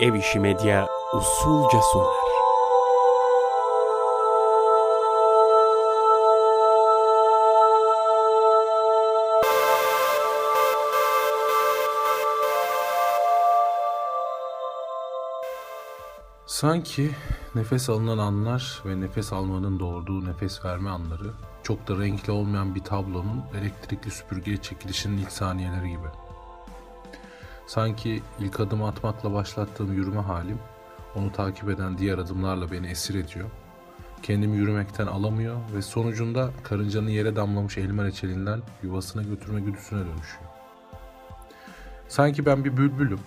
Ev İşi Medya usulca sunar. Sanki nefes alınan anlar ve nefes almanın doğurduğu nefes verme anları çok da renkli olmayan bir tablonun elektrikli süpürgeye çekilişinin ilk saniyeleri gibi. Sanki ilk adım atmakla başlattığım yürüme halim onu takip eden diğer adımlarla beni esir ediyor. Kendimi yürümekten alamıyor ve sonucunda karıncanın yere damlamış elma reçelinden yuvasına götürme güdüsüne dönüşüyor. Sanki ben bir bülbülüm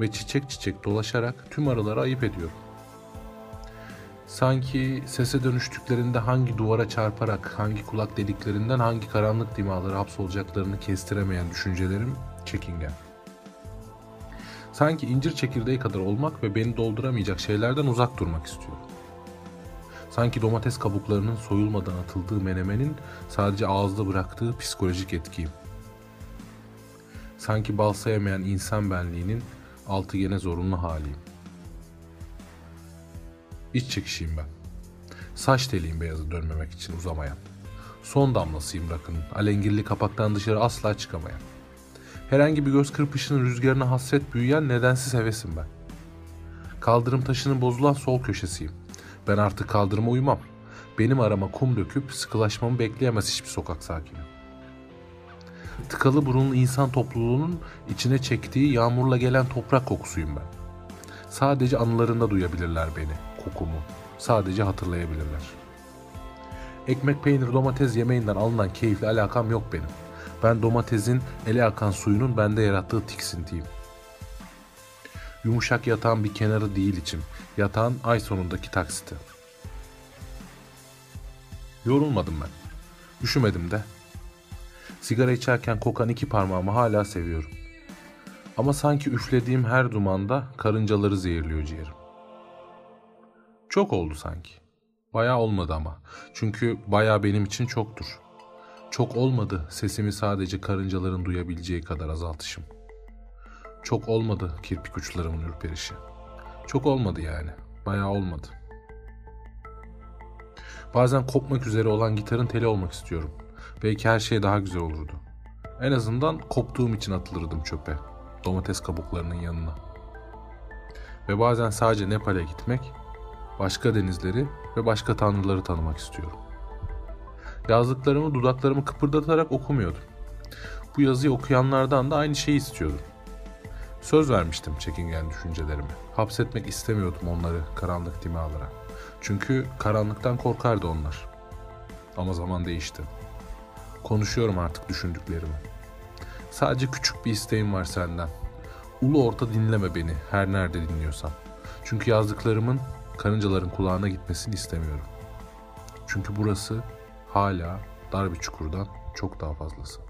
ve çiçek çiçek dolaşarak tüm arıları ayıp ediyorum. Sanki sese dönüştüklerinde hangi duvara çarparak, hangi kulak deliklerinden hangi karanlık dimalara hapsolacaklarını kestiremeyen düşüncelerim çekingen. Sanki incir çekirdeği kadar olmak ve beni dolduramayacak şeylerden uzak durmak istiyorum. Sanki domates kabuklarının soyulmadan atıldığı menemenin sadece ağızda bıraktığı psikolojik etkiyim. Sanki bal sevmeyen insan benliğinin altı gene zorunlu haliyim. İç çekişiyim ben. Saç teliyim beyazı dönmemek için uzamayan. Son damlasıyım rakının. Alengirli kapaktan dışarı asla çıkamayan. Herhangi bir göz kırpışının rüzgarına hasret büyüyen nedensiz hevesim ben. Kaldırım taşının bozulan sol köşesiyim. Ben artık kaldırıma uymam. Benim arama kum döküp sıkılaşmamı bekleyemez hiçbir sokak sakini. Tıkalı burunlu insan topluluğunun içine çektiği yağmurla gelen toprak kokusuyum ben. Sadece anılarında duyabilirler beni, kokumu. Sadece hatırlayabilirler. Ekmek, peynir, domates yemeğinden alınan keyifli alakam yok benim. Ben domatesin ele akan suyunun bende yarattığı tiksintiyim. Yumuşak yatağın bir kenarı değil içim. Yatağın ay sonundaki taksiti. Yorulmadım ben. Üşümedim de. Sigara içerken kokan iki parmağımı hala seviyorum. Ama sanki üflediğim her dumanda karıncaları zehirliyor ciğerim. Çok oldu sanki. Bayağı olmadı ama. Çünkü bayağı benim için çoktur. Çok olmadı sesimi sadece karıncaların duyabileceği kadar azaltışım. Çok olmadı kirpik uçlarımın ürperişi. Çok olmadı yani. Bayağı olmadı. Bazen kopmak üzere olan gitarın teli olmak istiyorum. Belki her şey daha güzel olurdu. En azından koptuğum için atılırdım çöpe. Domates kabuklarının yanına. Ve bazen sadece Nepal'e gitmek, başka denizleri ve başka tanrıları tanımak istiyorum. Yazdıklarımı dudaklarımı kıpırdatarak okumuyordum. Bu yazıyı okuyanlardan da aynı şeyi istiyordum. Söz vermiştim çekingen düşüncelerimi. Hapsetmek istemiyordum onları karanlık dimalara. Çünkü karanlıktan korkardı onlar. Ama zaman değişti. Konuşuyorum artık düşündüklerimi. Sadece küçük bir isteğim var senden. Ulu orta dinleme beni her nerede dinliyorsan. Çünkü yazdıklarımın karıncaların kulağına gitmesini istemiyorum. Çünkü burası hala dar bir çukurdan çok daha fazlası.